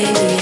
baby.